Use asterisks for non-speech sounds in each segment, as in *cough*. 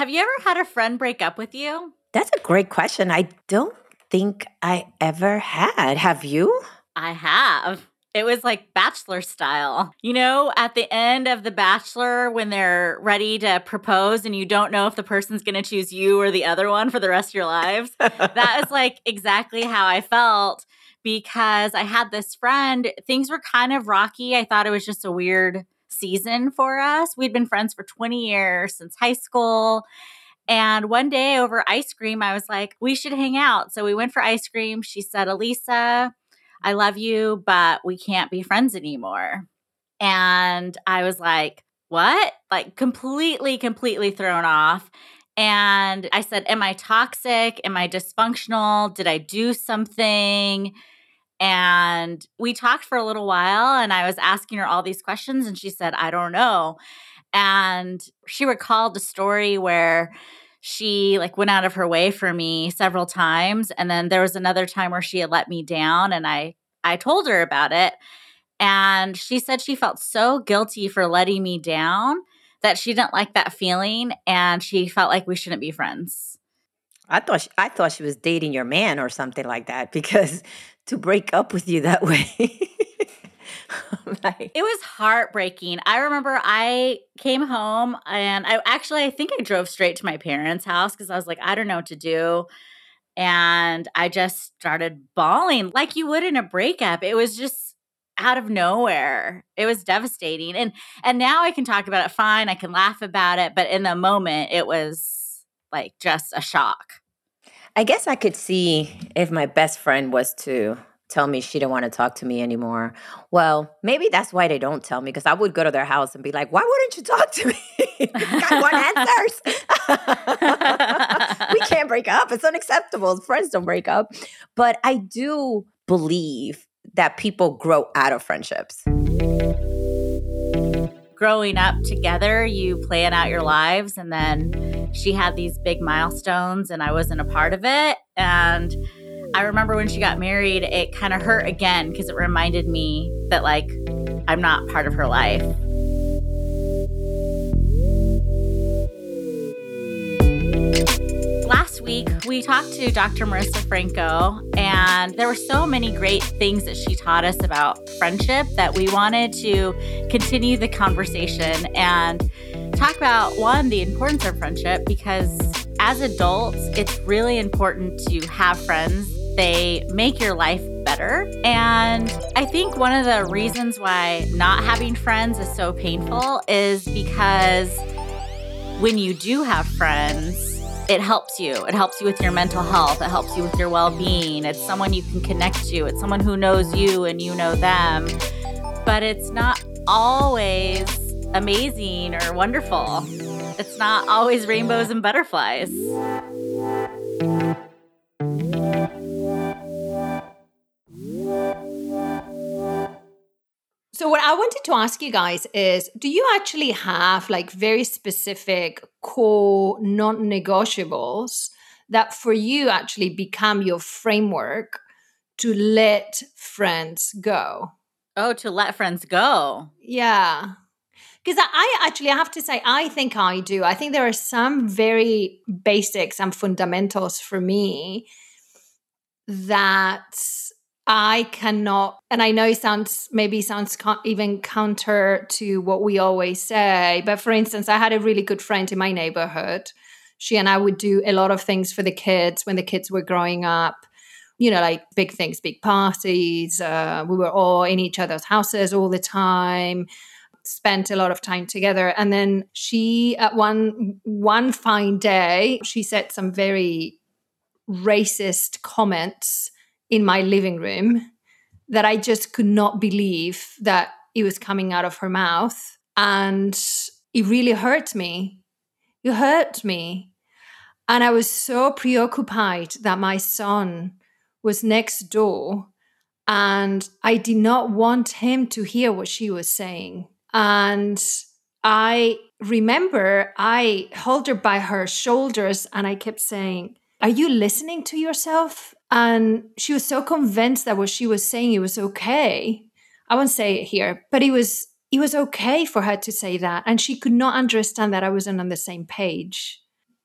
Have you ever had a friend break up with you? That's a great question. I don't think I ever had. Have you? I have. It was like bachelor style. You know, at the end of The Bachelor, when they're ready to propose and you don't know if the person's going to choose you or the other one for the rest of your lives. that is like *laughs* exactly how I felt because I had this friend. Things were kind of rocky. I thought it was just a weird season for us. We'd been friends for 20 years since high school. And one day over ice cream, I was like, we should hang out. So we went for ice cream. She said, Alisa, I love you, but we can't be friends anymore. And I was like, what? Like completely, completely thrown off. And I said, Am I toxic? Am I dysfunctional? Did I do something? And we talked for a little while, and I was asking her all these questions, and she said, I don't know. And she recalled a story where she like went out of her way for me several times and then there was another time where she had let me down and i i told her about it and she said she felt so guilty for letting me down that she didn't like that feeling and she felt like we shouldn't be friends i thought she, i thought she was dating your man or something like that because *laughs* to break up with you that *laughs* way like, it was heartbreaking. I remember I came home and I actually I think I drove straight to my parents' house because I was like, I don't know what to do. And I just started bawling like you would in a breakup. It was just out of nowhere. It was devastating. And and now I can talk about it fine. I can laugh about it, but in the moment it was like just a shock. I guess I could see if my best friend was to tell me she didn't want to talk to me anymore. Well, maybe that's why they don't tell me because I would go to their house and be like, why wouldn't you talk to me? *laughs* I want answers. *laughs* we can't break up. It's unacceptable. Friends don't break up. But I do believe that people grow out of friendships. Growing up together, you plan out your lives, and then she had these big milestones, and I wasn't a part of it. And I remember when she got married, it kind of hurt again because it reminded me that, like, I'm not part of her life. Last week, we talked to Dr. Marissa Franco, and there were so many great things that she taught us about friendship that we wanted to continue the conversation and talk about one, the importance of friendship, because as adults, it's really important to have friends they make your life better. And I think one of the reasons why not having friends is so painful is because when you do have friends, it helps you. It helps you with your mental health. It helps you with your well being. It's someone you can connect to. It's someone who knows you and you know them. But it's not always amazing or wonderful. It's not always rainbows and butterflies. So, what I wanted to ask you guys is do you actually have like very specific core non negotiables that for you actually become your framework to let friends go? Oh, to let friends go. Yeah. Because I actually I have to say, I think I do. I think there are some very basics and fundamentals for me that I cannot, and I know it sounds maybe sounds even counter to what we always say, but for instance, I had a really good friend in my neighborhood. She and I would do a lot of things for the kids when the kids were growing up. You know, like big things, big parties. Uh, we were all in each other's houses all the time spent a lot of time together and then she at one one fine day she said some very racist comments in my living room that I just could not believe that it was coming out of her mouth. And it really hurt me. It hurt me. And I was so preoccupied that my son was next door. And I did not want him to hear what she was saying. And I remember I held her by her shoulders and I kept saying, Are you listening to yourself? And she was so convinced that what she was saying it was okay. I won't say it here, but it was it was okay for her to say that. And she could not understand that I wasn't on the same page.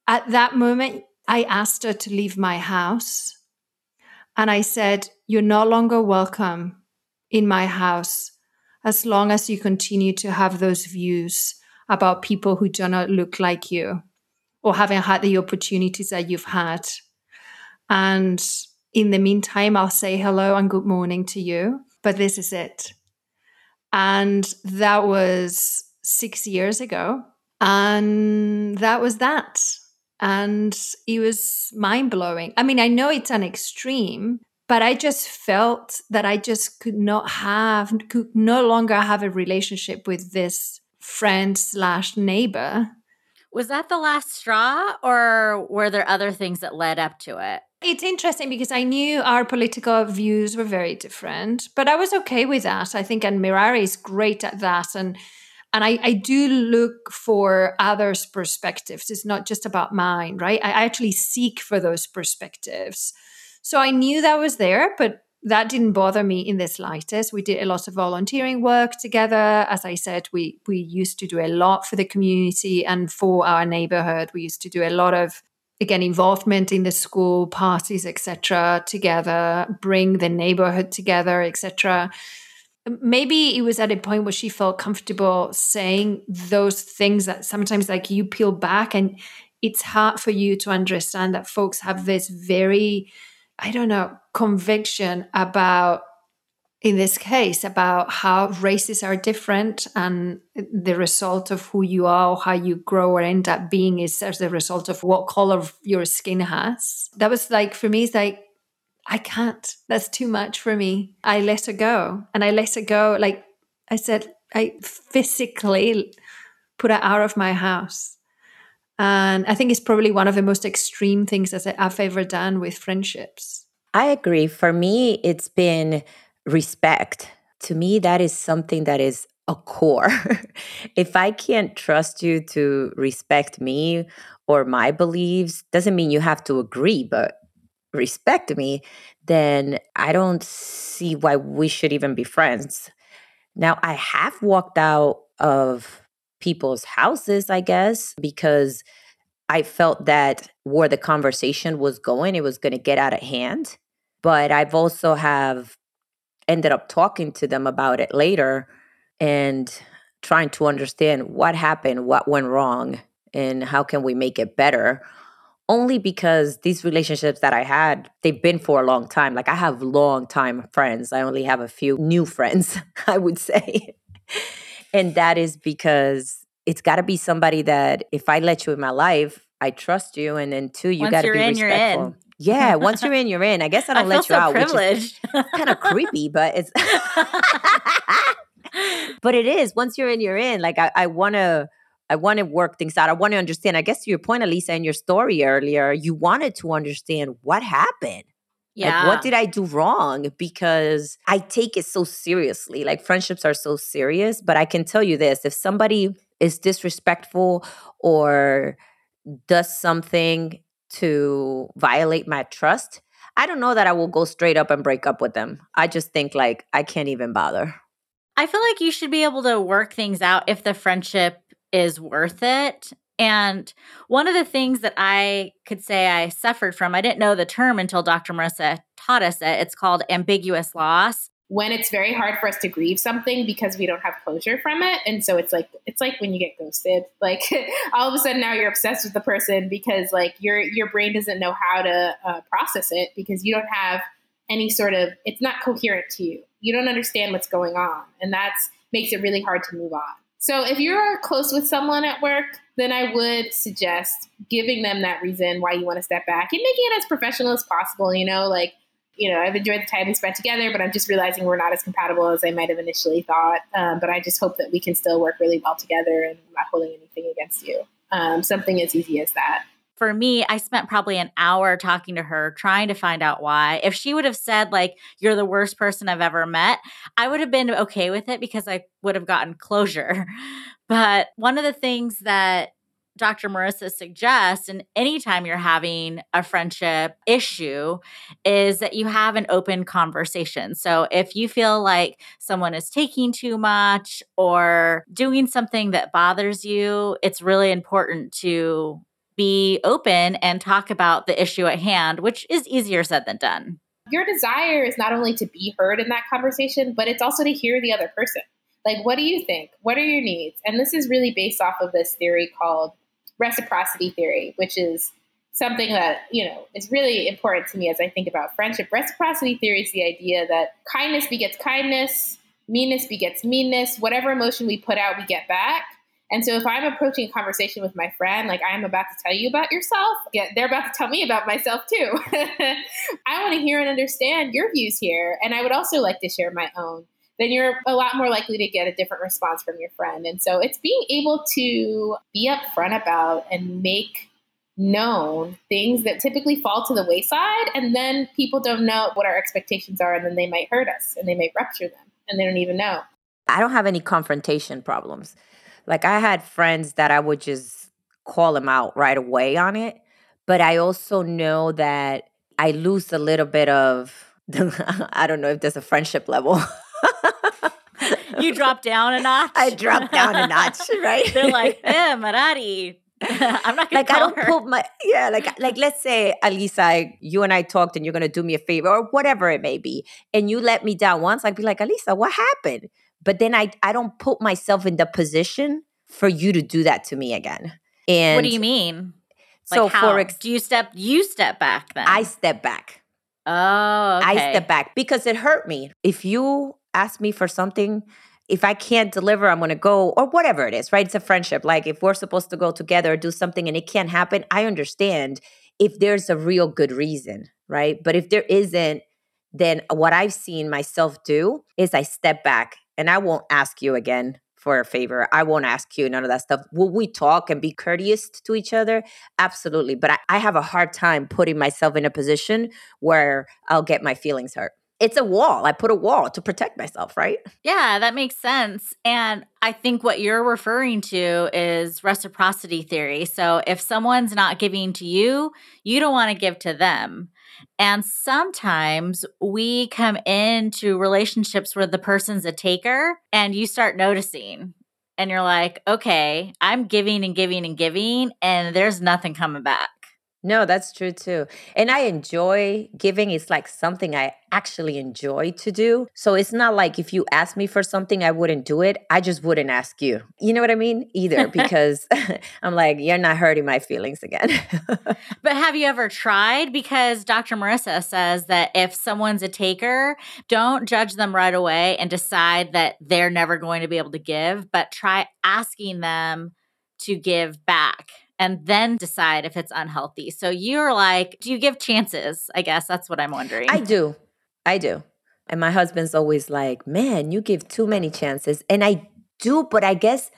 at that moment, I asked her to leave my house. And I said, You're no longer welcome in my house as long as you continue to have those views about people who do not look like you or haven't had the opportunities that you've had. And in the meantime, I'll say hello and good morning to you, but this is it. And that was six years ago. And that was that. And it was mind blowing. I mean, I know it's an extreme, but I just felt that I just could not have, could no longer have a relationship with this friend slash neighbor. Was that the last straw, or were there other things that led up to it? It's interesting because I knew our political views were very different, but I was okay with that. I think, and Merari is great at that. And and I, I do look for others' perspectives. It's not just about mine, right? I actually seek for those perspectives. So I knew that was there, but that didn't bother me in the slightest. We did a lot of volunteering work together. As I said, we we used to do a lot for the community and for our neighborhood. We used to do a lot of again involvement in the school parties, etc. Together, bring the neighborhood together, etc. Maybe it was at a point where she felt comfortable saying those things that sometimes like you peel back and it's hard for you to understand that folks have this very I don't know, conviction about, in this case, about how races are different and the result of who you are or how you grow or end up being is as the result of what color your skin has. That was like, for me, it's like, I can't. That's too much for me. I let her go. And I let her go. Like I said, I physically put her out of my house. And I think it's probably one of the most extreme things that I've ever done with friendships. I agree. For me, it's been respect. To me, that is something that is a core. *laughs* if I can't trust you to respect me or my beliefs, doesn't mean you have to agree, but respect me, then I don't see why we should even be friends. Now, I have walked out of people's houses, I guess, because I felt that where the conversation was going, it was going to get out of hand. But I've also have ended up talking to them about it later and trying to understand what happened, what went wrong, and how can we make it better. Only because these relationships that I had, they've been for a long time. Like I have long time friends. I only have a few new friends, *laughs* I would say. And that is because it's got to be somebody that if I let you in my life, I trust you. And then two, you got to be in, respectful. Yeah, *laughs* once you're in, you're in. I guess I don't I let you so out, privileged. which is kind of creepy, but it's *laughs* but it is. Once you're in, you're in. Like I, I wanna I want to work things out. I want to understand. I guess to your point, Alisa, in your story earlier, you wanted to understand what happened. Yeah. Like, what did I do wrong? Because I take it so seriously. Like, friendships are so serious. But I can tell you this if somebody is disrespectful or does something to violate my trust, I don't know that I will go straight up and break up with them. I just think, like, I can't even bother. I feel like you should be able to work things out if the friendship is worth it and one of the things that I could say I suffered from, I didn't know the term until Dr. Marissa taught us it. It's called ambiguous loss. When it's very hard for us to grieve something because we don't have closure from it. And so it's like it's like when you get ghosted. *laughs* Like all of a sudden now you're obsessed with the person because like your your brain doesn't know how to uh, process it because you don't have any sort of it's not coherent to you. You don't understand what's going on. And that's makes it really hard to move on. So if you're close with someone at work, then I would suggest giving them that reason why you want to step back and making it as professional as possible. You know, like, you know, I've enjoyed the time we spent together, but I'm just realizing we're not as compatible as I might have initially thought. Um, but I just hope that we can still work really well together and I'm not holding anything against you. Um, something as easy as that for me, I spent probably an hour talking to her, trying to find out why. If she would have said, like, you're the worst person I've ever met, I would have been okay with it because I would have gotten closure. *laughs* But one of the things that Dr. Marissa suggests, and anytime you're having a friendship issue, is that you have an open conversation. So if you feel like someone is taking too much or doing something that bothers you, it's really important to be open and talk about the issue at hand, which is easier said than done. Your desire is not only to be heard in that conversation, but it's also to hear the other person. Like, what do you think? What are your needs? And this is really based off of this theory called reciprocity theory, which is something that you know is really important to me as I think about friendship. Reciprocity theory is the idea that kindness begets kindness, meanness begets meanness. Whatever emotion we put out, we get back. And so if I'm approaching a conversation with my friend, like I'm about to tell you about yourself, yeah, they're about to tell me about myself too. *laughs* I want to hear and understand your views here. And I would also like to share my own. Then you're a lot more likely to get a different response from your friend. And so it's being able to be upfront about and make known things that typically fall to the wayside. And then people don't know what our expectations are. And then they might hurt us and they might rupture them and they don't even know. I don't have any confrontation problems. Like I had friends that I would just call them out right away on it, but I also know that I lose a little bit of *laughs* I don't know if there's a friendship level. you drop down a *laughs* notch. I drop down a notch, right? *laughs* They're like, eh, Merari. I'm not gonna like I don't her. put my yeah like like let's say Alisa you and I talked and you're gonna do me a favor or whatever it may be and you let me down once I'd be like Alisa what happened but then I I don't put myself in the position for you to do that to me again. And what do you mean? So like for ex- do you step you step back then? I step back. Oh, okay. I step back because it hurt me. If you ask me for something, if I can't deliver, I'm going to go or whatever it is, right? It's a friendship. Like if we're supposed to go together do something and it can't happen, I understand if there's a real good reason, right? But if there isn't, then what I've seen myself do is I step back and I won't ask you again for a favor. I won't ask you none of that stuff. Will we talk and be courteous to each other? Absolutely. But I, I have a hard time putting myself in a position where I'll get my feelings hurt it's a wall. I put a wall to protect myself, right? Yeah, that makes sense. And I think what you're referring to is reciprocity theory. So if someone's not giving to you, you don't want to give to them. And sometimes we come into relationships where the person's a taker and you start noticing and you're like, okay, I'm giving and giving and giving, and there's nothing coming back. No, that's true too. And I enjoy giving. It's like something I actually enjoy to do. So it's not like if you ask me for something, I wouldn't do it. I just wouldn't ask you. You know what I mean? Either *laughs* because *laughs* I'm like, you're not hurting my feelings again. *laughs* but have you ever tried? Because Dr. Marissa says that if someone's a taker, don't judge them right away and decide that they're never going to be able to give, but try asking them to give back and then decide if it's unhealthy. So you're like, do you give chances? I guess that's what I'm wondering. I do. I do. And my husband's always like, man, you give too many chances. And I do, but I guess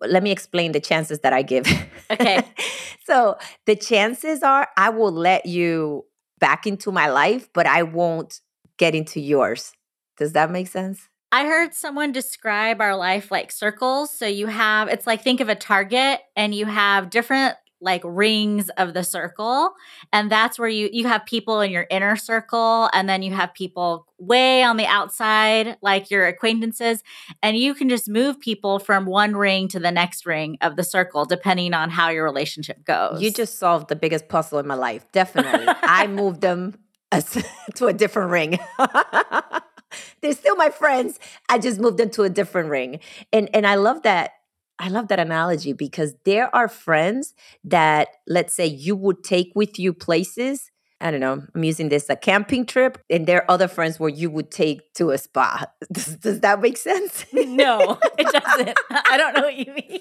let me explain the chances that I give. Okay. *laughs* so the chances are I will let you back into my life, but I won't get into yours. Does that make sense? I heard someone describe our life like circles. So you have, it's like think of a target and you have different like rings of the circle. And that's where you you have people in your inner circle and then you have people way on the outside like your acquaintances. And you can just move people from one ring to the next ring of the circle depending on how your relationship goes. you just solved the biggest puzzle in my life definitely. *laughs* I moved them *laughs* to a different ring *laughs* *laughs* they're still my friends. I just moved into a different ring. And and I love that I love that analogy because there are friends that let's say you would take with you places I don't know, I'm using this a camping trip, and there are other friends where you would take to a spa. *laughs* Does, does that make sense? no, *laughs* it doesn't. I don't know what you mean.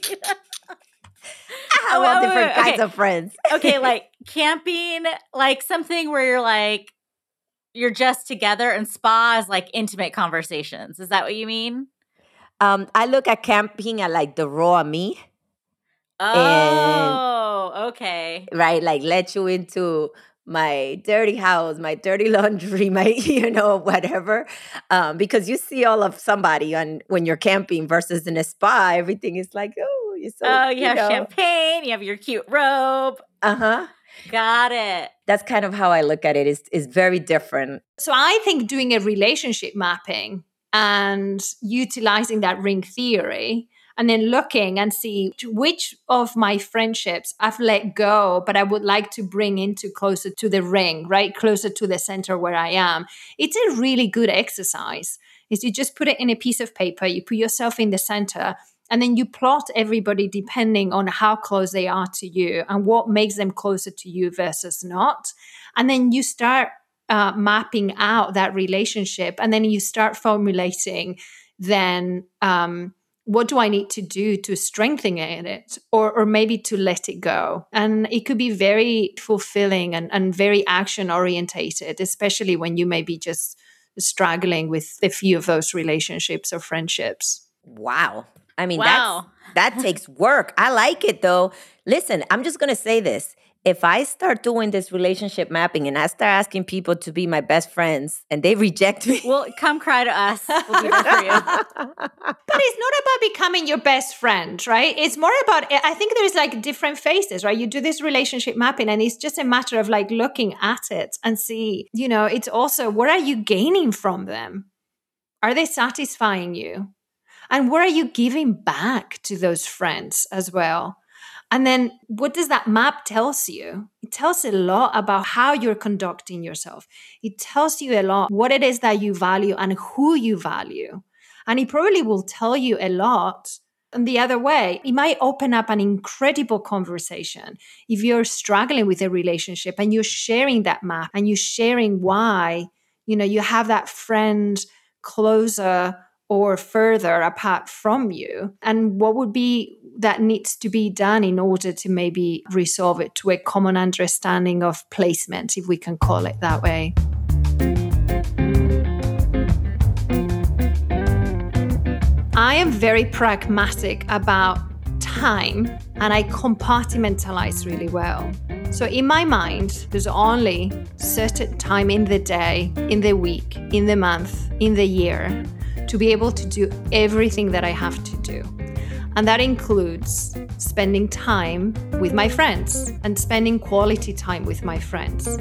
I have all different kinds of friends. okay, like camping, like something where you're like, you're just together and spa is like intimate conversations. Is that what you mean? Um, I look at camping at like the raw me. Oh, and, okay. Right, like let you into my dirty house, my dirty *laughs* laundry, my you know whatever, um, because you see all of somebody on when you're camping versus in a spa, everything is like oh, you're so. Oh, you, you have know. champagne, you have your cute robe. Uh huh. Got it. That's kind of how I look at it. Is is very different. So I think doing a relationship mapping and utilizing that ring theory, and then looking and see which of my friendships I've let go, but I would like to bring into closer to the ring, right? Closer to the center where I am. It's a really good exercise. Is you just put it in a piece of paper, you put yourself in the center, and then you plot everybody depending on how close they are to you and what makes them closer to you versus not. And then you start uh, mapping out that relationship and then you start formulating then um, what do I need to do to strengthen it or, or maybe to let it go? And it could be very fulfilling and, and very action orientated, especially when you may be just struggling with a few of those relationships or friendships. Wow. I mean, Wow. that's, that takes work. I like it though. Listen, I'm just going to say this. If I start doing this relationship mapping and I start asking people to be my best friends and they *laughs* reject me, Well, come cry to us. We'll be there for you. *laughs* But it's not about becoming your best friend, right? It's more about, I think there's like different phases, right? You do this relationship mapping and it's just a matter of like looking at it and see, you know, it's also what are you gaining from them? Are they satisfying you? And what are you giving back to those friends as well? And then what does that map tells you? It tells a lot about how you're conducting yourself. It tells you a lot what it is that you value and who you value. And it probably will tell you a lot. And the other way, it might open up an incredible conversation. If you're struggling with a relationship and you're sharing that map and you're sharing why, you know, you have that friend closer or further apart from you? And what would be that needs to be done in order to maybe resolve it to a common understanding of placement if we can call it that way? I am very pragmatic about time and i compartmentalize really well. So in my mind there's only certain time in the day in the week in the month in the year to be able to do everything that I have to do. And that includes spending time with my friends and spending quality time with my friends.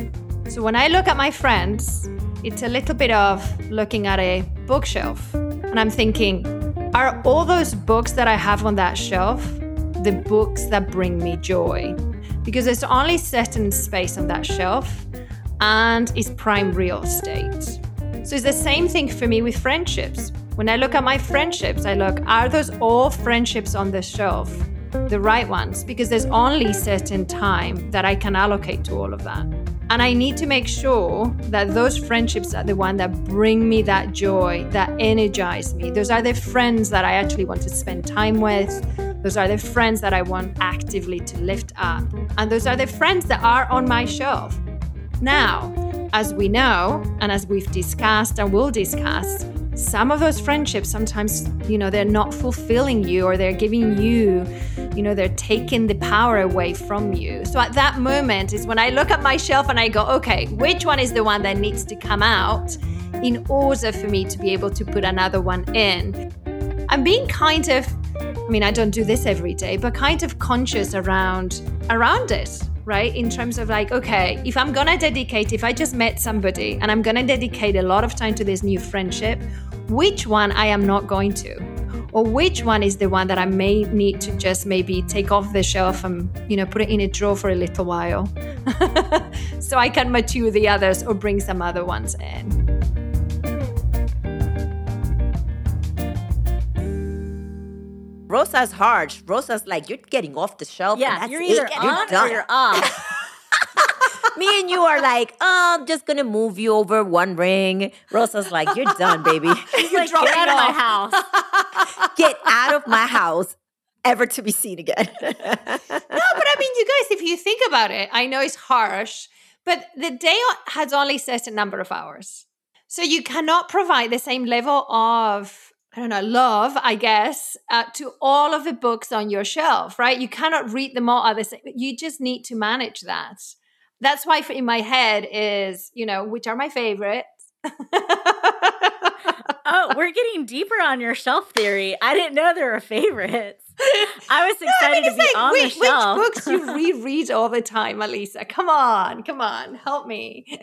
So when I look at my friends, it's a little bit of looking at a bookshelf. And I'm thinking, are all those books that I have on that shelf the books that bring me joy? Because there's only certain space on that shelf and it's prime real estate. So it's the same thing for me with friendships. When I look at my friendships, I look, are those all friendships on the shelf? The right ones, because there's only certain time that I can allocate to all of that. And I need to make sure that those friendships are the one that bring me that joy, that energize me. Those are the friends that I actually want to spend time with. Those are the friends that I want actively to lift up. And those are the friends that are on my shelf. Now, as we know, and as we've discussed and will discuss, some of those friendships sometimes you know they're not fulfilling you or they're giving you you know they're taking the power away from you. So at that moment is when i look at my shelf and i go okay which one is the one that needs to come out in order for me to be able to put another one in? I'm being kind of i mean i don't do this every day but kind of conscious around around it right? In terms of like, okay, if I'm gonna dedicate, if I just met somebody and I'm gonna dedicate a lot of time to this new friendship, which one I am not going to? Or which one is the one that I may need to just maybe take off the shelf and, you know, put it in a drawer for a little while *laughs* so I can mature the others or bring some other ones in. Rosa's harsh. Rosa's like, you're getting off the shelf. and Yeah, that's you're it. either You're on done. or you're off. *laughs* *laughs* Me and you are like, oh, I'm just gonna move you over one ring. Rosa's like, you're done, baby. *laughs* He's like, get out of my house. Get out of my house, ever to be seen again. No, but I mean, you guys, if you think about it, I know it's harsh, but the day has only a certain number of hours. So you cannot provide the same level of I don't know, love, I guess, uh, to all of the books on your shelf, right? You cannot read them all same. You just need to manage that. That's why, for, in my head, is you know which are my favorites. Oh, we're *laughs* getting deeper on your shelf theory. I didn't know there were favorites. *laughs* I was No, I excited mean, to be like on which, the which books you *laughs* reread all the time, Alisa. Come on, come on, help me.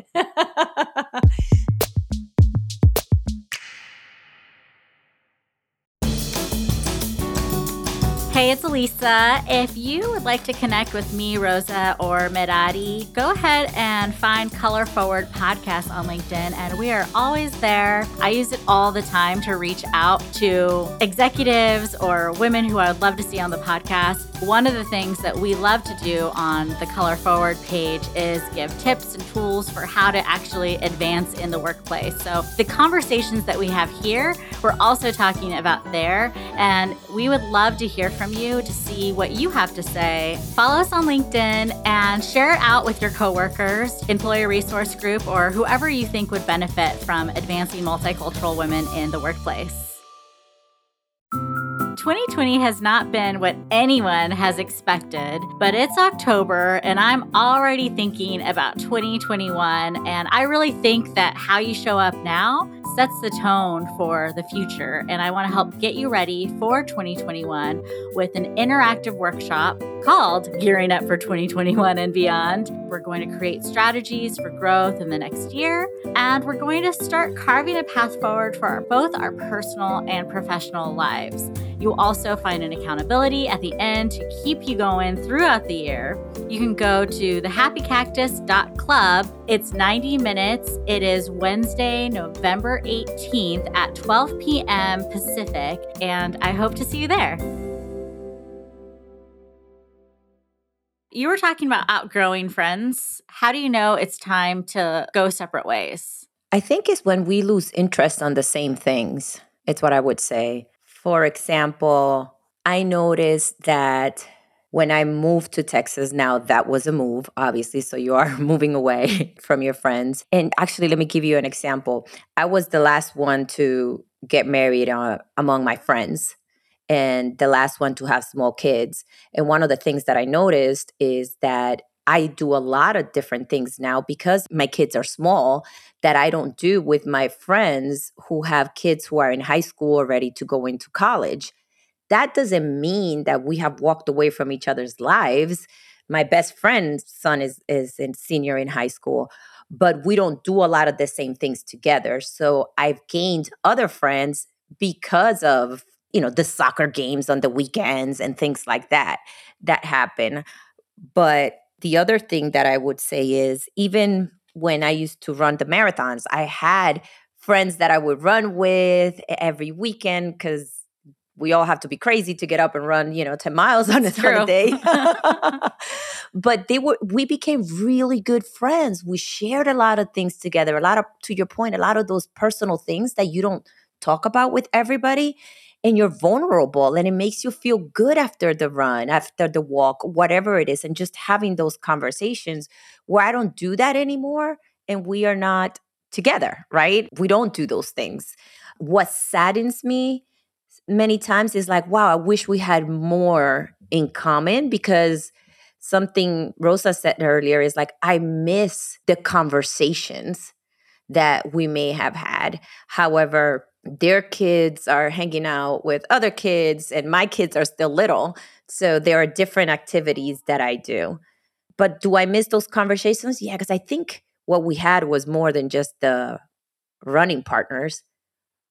Hey, it's Alisa. If you would like to connect with me, Rosa, or Merari, go ahead and find Color Forward Podcast on LinkedIn, and we are always there. I use it all the time to reach out to executives or women who I would love to see on the podcast. One of the things that we love to do on the Color Forward page is give tips and tools for how to actually advance in the workplace. So the conversations that we have here, we're also talking about there, and we would love to hear from you to see what you have to say. Follow us on LinkedIn and share it out with your coworkers, employee resource group, or whoever you think would benefit from advancing multicultural women in the workplace. 2020 has not been what anyone has expected, but it's October and I'm already thinking about 2021. And I really think that how you show up now sets the tone for the future. And I want to help get you ready for 2021 with an interactive workshop called Gearing Up for 2021 and Beyond. We're going to create strategies for growth in the next year, and we're going to start carving a path forward for our, both our personal and professional lives. You'll also find an accountability at the end to keep you going throughout the year. You can go to thehappycactus.club. It's 90 minutes. It is Wednesday, November 18th at 12 p.m. Pacific, and I hope to see you there. You were talking about outgrowing friends. How do you know it's time to go separate ways? I think it's when we lose interest on the same things. It's what I would say. For example, I noticed that when I moved to Texas, now that was a move, obviously. So you are *laughs* moving away from your friends. And actually, let me give you an example. I was the last one to get married uh, among my friends and the last one to have small kids. And one of the things that I noticed is that I do a lot of different things now because my kids are small that I don't do with my friends who have kids who are in high school or ready to go into college. That doesn't mean that we have walked away from each other's lives. My best friend's son is is in senior in high school, but we don't do a lot of the same things together. So I've gained other friends because of, you know, the soccer games on the weekends and things like that that happen. But the other thing that I would say is even when I used to run the marathons, I had friends that I would run with every weekend because we all have to be crazy to get up and run, you know, 10 miles on a, on a day. *laughs* *laughs* but they were we became really good friends. We shared a lot of things together. A lot of to your point, a lot of those personal things that you don't talk about with everybody and you're vulnerable and it makes you feel good after the run, after the walk, whatever it is. And just having those conversations where I don't do that anymore and we are not together, right? We don't do those things. What saddens me many times is like, wow, I wish we had more in common because something Rosa said earlier is like, I miss the conversations that we may have had. However, their kids are hanging out with other kids and my kids are still little so there are different activities that i do. But do i miss those conversations? Yeah because i think what we had was more than just the running partners.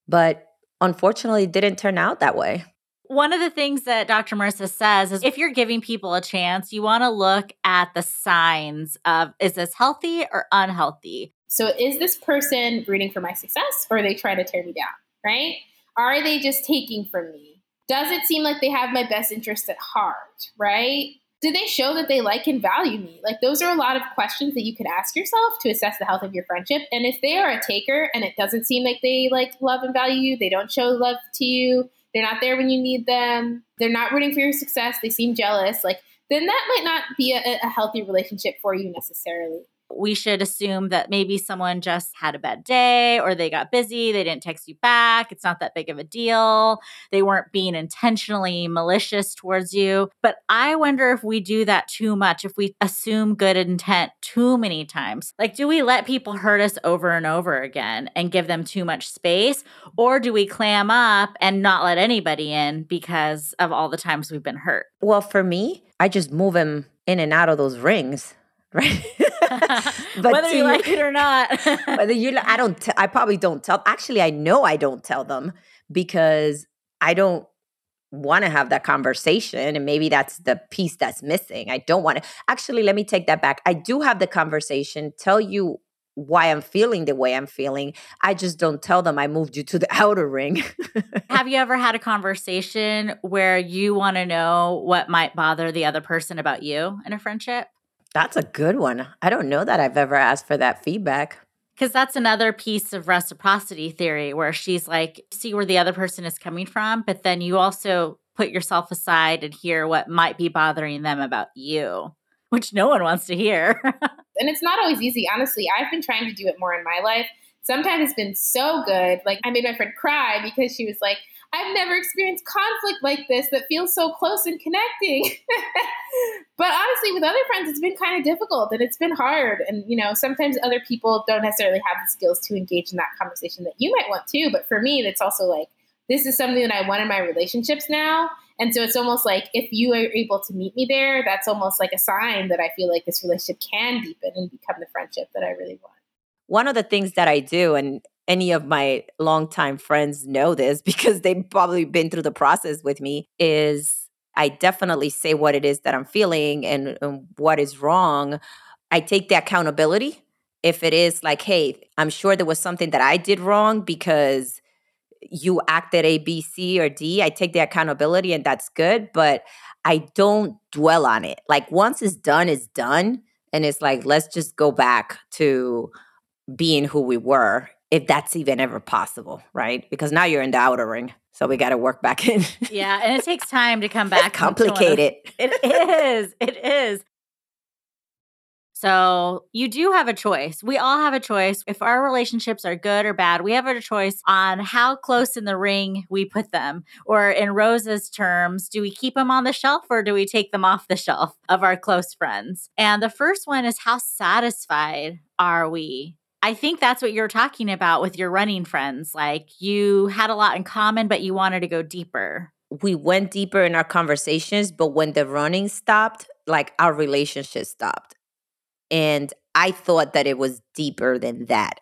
But unfortunately didn't turn out that way one of the things that Dr. Marissa says is if you're giving people a chance, you want to look at the signs of is this healthy or unhealthy? So is this person rooting for my success or are they trying to tear me down? Right? Are they just taking from me? Does it seem like they have my best interest at heart? Right? Do they show that they like and value me? Like, those are a lot of questions that you could ask yourself to assess the health of your friendship. And if they are a taker and it doesn't seem like they like love and value you, they don't show love to you, they're not there when you need them, they're not rooting for your success, they seem jealous, like, then that might not be a, a healthy relationship for you necessarily we should assume that maybe someone just had a bad day or they got busy, they didn't text you back. It's not that big of a deal. They weren't being intentionally malicious towards you. But I wonder if we do that too much, if we assume good intent too many times. Like, do we let people hurt us over and over again and give them too much space? Or do we clam up and not let anybody in because of all the times we've been hurt? Well, for me, I just move them in and out of those rings *laughs* right? *laughs* but whether you like it or not, *laughs* whether you, I don't, t- I probably don't tell. Actually, I know I don't tell them because I don't want to have that conversation and maybe that's the piece that's missing. I don't want to Actually, let me take that back. I do have the conversation, tell you why I'm feeling the way I'm feeling. I just don't tell them I moved you to the *laughs* outer ring. Have you ever had a conversation where you want to know what might bother the other person about you in a friendship? That's a good one. I don't know that I've ever asked for that feedback. Because that's another piece of reciprocity theory where she's like, see where the other person is coming from, but then you also put yourself aside and hear what might be bothering them about you, which no one wants to hear. *laughs* and it's not always easy. Honestly, I've been trying to do it more in my life. Sometimes it's been so good. Like, I made my friend cry because she was like, I've never experienced conflict like this that feels so close and connecting. *laughs* but honestly, with other friends, it's been kind of difficult and it's been hard. And, you know, sometimes other people don't necessarily have the skills to engage in that conversation that you might want to. But for me, it's also like, this is something that I want in my relationships now. And so it's almost like if you are able to meet me there, that's almost like a sign that I feel like this relationship can deepen and become the friendship that I really want. One of the things that I do, and any of my longtime friends know this *laughs* because they've probably been through the process with me is I definitely say what it is that I'm feeling and, and, what is wrong. I take the accountability. If it is like, hey, I'm sure there was something that I did wrong because you acted A, B, C, or D, I take the accountability and that's good, but I don't dwell on it. Like once it's done, it's done. And it's like, let's just go back to being who we were if that's even ever possible, right? Because now you're in the outer ring. So we got to work back in. yeah, and it takes *laughs* time to come back. It's complicated. It is. It is. So you do have a choice. We all have a choice. If our relationships are good or bad, we have a choice on how close in the ring we put them. Or in Rosa's terms, do we keep them on the shelf or do we take them off the shelf of our close friends? And the first one is how satisfied are we I think that's what you're talking about with your running friends. Like you had a lot in common, but you wanted to go deeper. We went deeper in our conversations, but when the running stopped, like our relationship stopped. And I thought that it was deeper than that.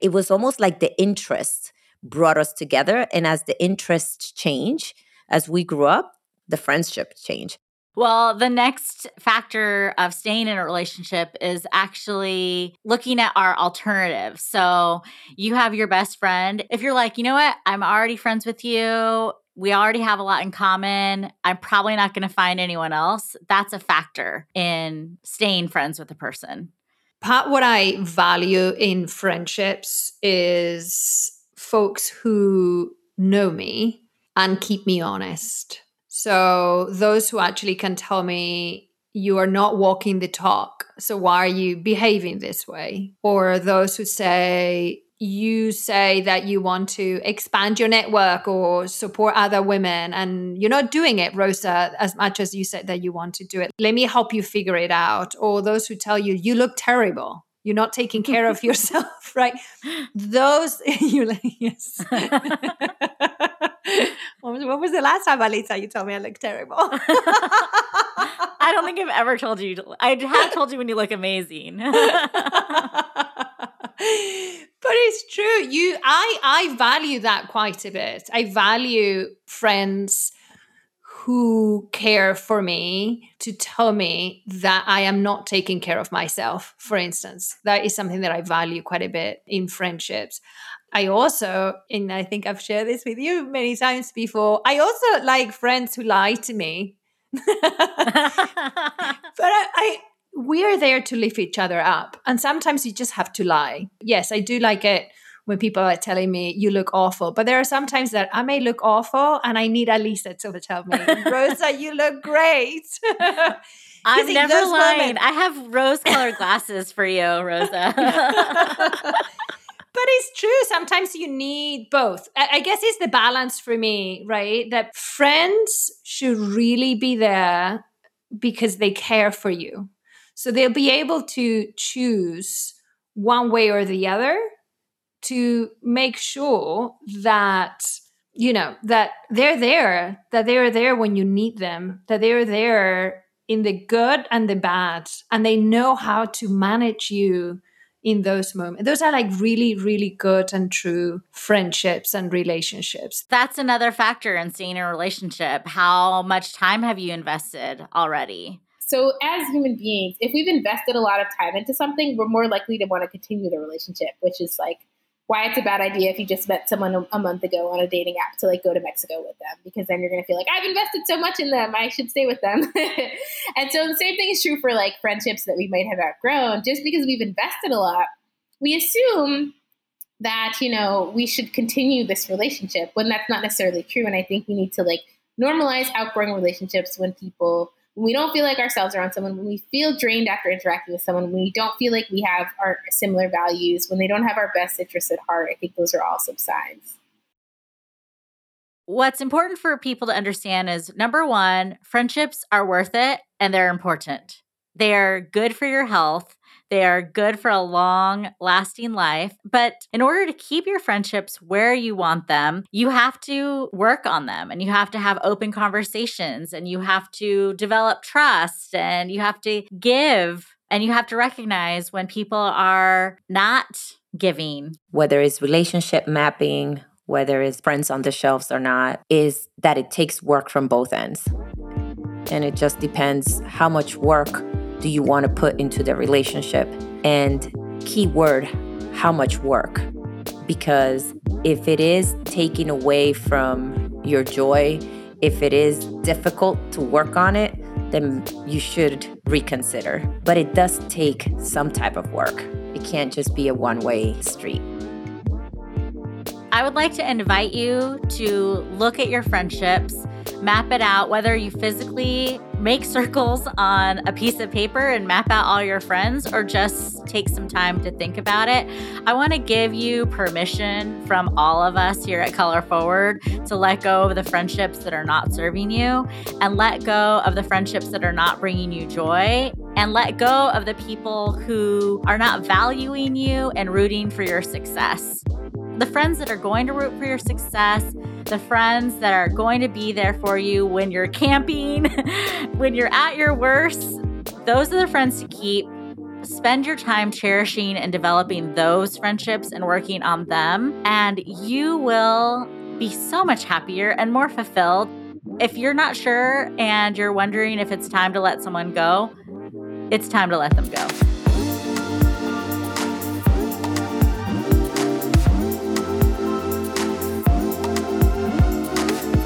It was almost like the interest brought us together. And as the interests change, as we grew up, the friendship changed. Well, the next factor of staying in a relationship is actually looking at our alternatives. So you have your best friend. If you're like, you know what, I'm already friends with you, we already have a lot in common, I'm probably not going to find anyone else. That's a factor in staying friends with a person. Part what I value in friendships is folks who know me and keep me honest so those who actually can tell me you are not walking the talk. So why are you behaving this way? Or those who say you say that you want to expand your network or support other women and you're not doing it, Rosa, as much as you said that you want to do it. Let me help you figure it out. Or those who tell you you look terrible you're not taking care of *laughs* yourself *laughs* right? Those *laughs* you like yes. What, was, what was the last time alisa you told me i look terrible? I don't think i've ever told you i have told you when you look amazing. But it's true you i i value that quite a bit. I value friends who care for me to tell me that I am not taking care of myself, for instance. That is something that I value quite a bit in friendships. I also, and I think I've shared this with you many times before, I also like friends who lie to me. *laughs* but I, I we are there to lift each other up. And sometimes you just have to lie. Yes, I do like it when people are telling me you look awful. But there are some times that I may look awful and I need Alisa to tell me, *laughs* Rosa, you look great. *laughs* I'm never lying. Moments- I have rose colored *laughs* glasses for you, Rosa. but it's true. Sometimes you need both. I guess it's the balance for me, right? That friends should really be there because they care for you. So they'll be able to choose one way or the other to make sure that you know that they're there that they're there when you need them that they're there in the good and the bad and they know how to manage you in those moments. Those are like really, really good and true friendships and relationships. That's another factor in seeing a relationship. How much time have you invested already? So, as human beings, if we've invested a lot of time into something, we're more likely to want to continue the relationship, which is like why it's a bad idea if you just met someone a month ago on a dating app to like go to Mexico with them because then you're going to feel like I've invested so much in them, I should stay with them. *laughs* and so the same thing is true for like friendships that we might have outgrown. Just because we've invested a lot, we assume that, you know, we should continue this relationship when that's not necessarily true. And I think we need to like normalize outgrowing relationships when people when we don't feel like ourselves around someone, when we feel drained after interacting with someone, when we don't feel like we have our similar values, when they don't have our best interests at heart, I think those are all signs. What's important for people to understand is number one, friendships are worth it and they're important. They're good for your health. They are good for a long lasting life. But in order to keep your friendships where you want them, you have to work on them and you have to have open conversations and you have to develop trust and you have to give and you have to recognize when people are not giving. Whether it's relationship mapping, whether it's friends on the shelves or not, is that it takes work from both ends. And it just depends how much work do you want to put into the relationship? And keyword, how much work? Because if it is taking away from your joy, if it is difficult to work on it, then you should reconsider. But it does take some type of work. It can't just be a one way street. I would like to invite you to look at your friendships, map it out, whether you physically make circles on a piece of paper and map out all your friends or just take some time to think about it. I want to give you permission from all of us here at Color Forward to let go of the friendships that are not serving you and let go of the friendships that are not bringing you joy and let go of the people who are not valuing you and rooting for your success the friends that are going to root for your success, the friends that are going to be there for you when you're camping, *laughs* when you're at your worst. Those are the friends to keep. Spend your time cherishing and developing those friendships and working on them, and you will be so much happier and more fulfilled. If you're not sure and you're wondering if it's time to let someone go, it's time to let them go.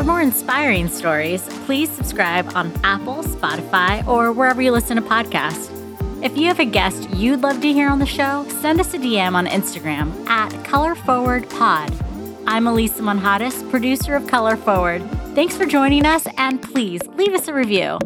For more inspiring stories, please subscribe on Apple, Spotify, or wherever you listen to podcasts. If you have a guest you'd love to hear on the show, send us a DM on Instagram at ColorForwardPod. I'm Alisa Monjadas, producer of Color Forward. Thanks for joining us, and please leave us a review.